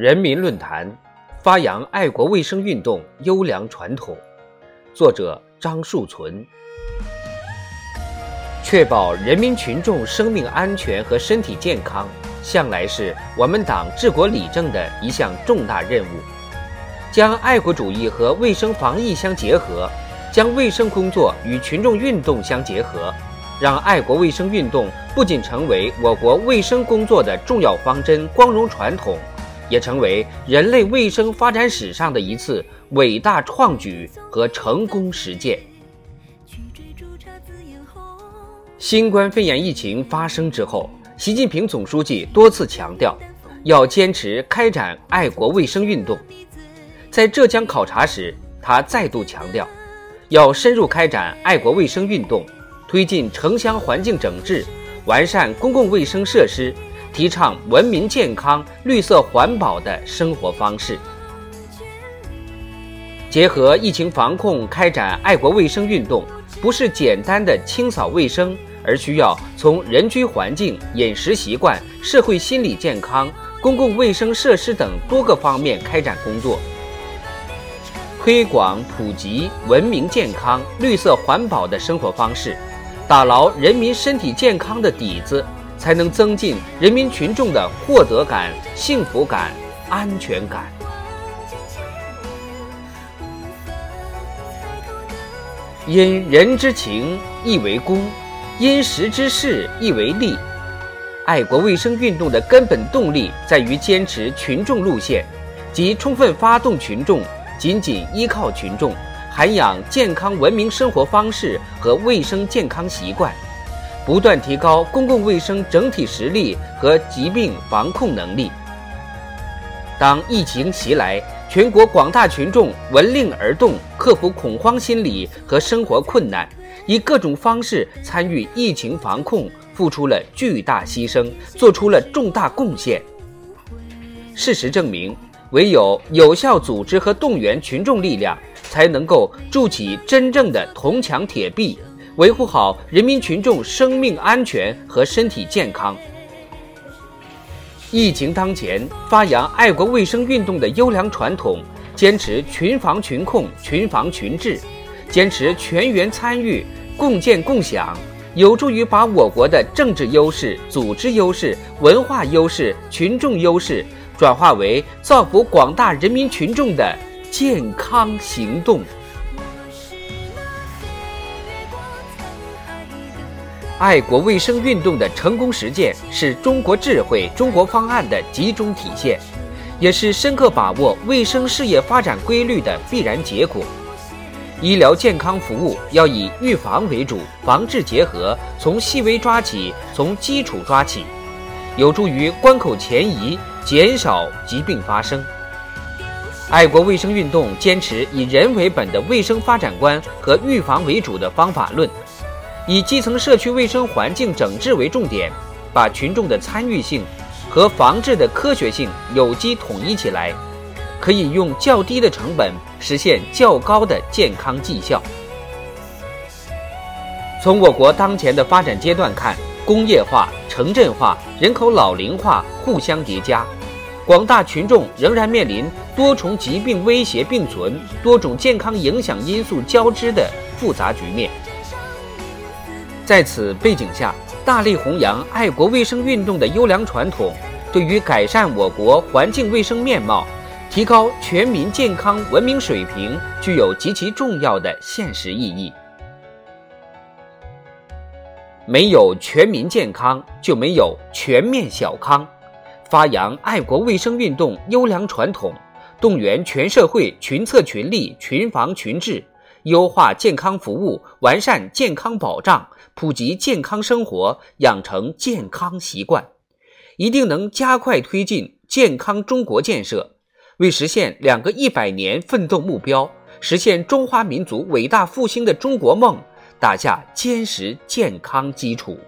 人民论坛，发扬爱国卫生运动优良传统。作者张树存。确保人民群众生命安全和身体健康，向来是我们党治国理政的一项重大任务。将爱国主义和卫生防疫相结合，将卫生工作与群众运动相结合，让爱国卫生运动不仅成为我国卫生工作的重要方针、光荣传统。也成为人类卫生发展史上的一次伟大创举和成功实践。新冠肺炎疫情发生之后，习近平总书记多次强调，要坚持开展爱国卫生运动。在浙江考察时，他再度强调，要深入开展爱国卫生运动，推进城乡环境整治，完善公共卫生设施。提倡文明、健康、绿色环保的生活方式，结合疫情防控开展爱国卫生运动，不是简单的清扫卫生，而需要从人居环境、饮食习惯、社会心理健康、公共卫生设施等多个方面开展工作，推广普及文明、健康、绿色环保的生活方式，打牢人民身体健康的底子。才能增进人民群众的获得感、幸福感、安全感。因人之情亦为公，因时之势亦为利。爱国卫生运动的根本动力在于坚持群众路线，即充分发动群众，紧紧依靠群众，涵养健康文明生活方式和卫生健康习惯。不断提高公共卫生整体实力和疾病防控能力。当疫情袭来，全国广大群众闻令而动，克服恐慌心理和生活困难，以各种方式参与疫情防控，付出了巨大牺牲，做出了重大贡献。事实证明，唯有有效组织和动员群众力量，才能够筑起真正的铜墙铁壁。维护好人民群众生命安全和身体健康。疫情当前，发扬爱国卫生运动的优良传统，坚持群防群控、群防群治，坚持全员参与、共建共享，有助于把我国的政治优势、组织优势、文化优势、群众优势转化为造福广大人民群众的健康行动。爱国卫生运动的成功实践，是中国智慧、中国方案的集中体现，也是深刻把握卫生事业发展规律的必然结果。医疗健康服务要以预防为主，防治结合，从细微抓起，从基础抓起，有助于关口前移，减少疾病发生。爱国卫生运动坚持以人为本的卫生发展观和预防为主的方法论。以基层社区卫生环境整治为重点，把群众的参与性和防治的科学性有机统一起来，可以用较低的成本实现较高的健康绩效。从我国当前的发展阶段看，工业化、城镇化、人口老龄化互相叠加，广大群众仍然面临多重疾病威胁并存、多种健康影响因素交织的复杂局面。在此背景下，大力弘扬爱国卫生运动的优良传统，对于改善我国环境卫生面貌、提高全民健康文明水平，具有极其重要的现实意义。没有全民健康，就没有全面小康。发扬爱国卫生运动优良传统，动员全社会群策群力、群防群治。优化健康服务，完善健康保障，普及健康生活，养成健康习惯，一定能加快推进健康中国建设，为实现两个一百年奋斗目标、实现中华民族伟大复兴的中国梦打下坚实健康基础。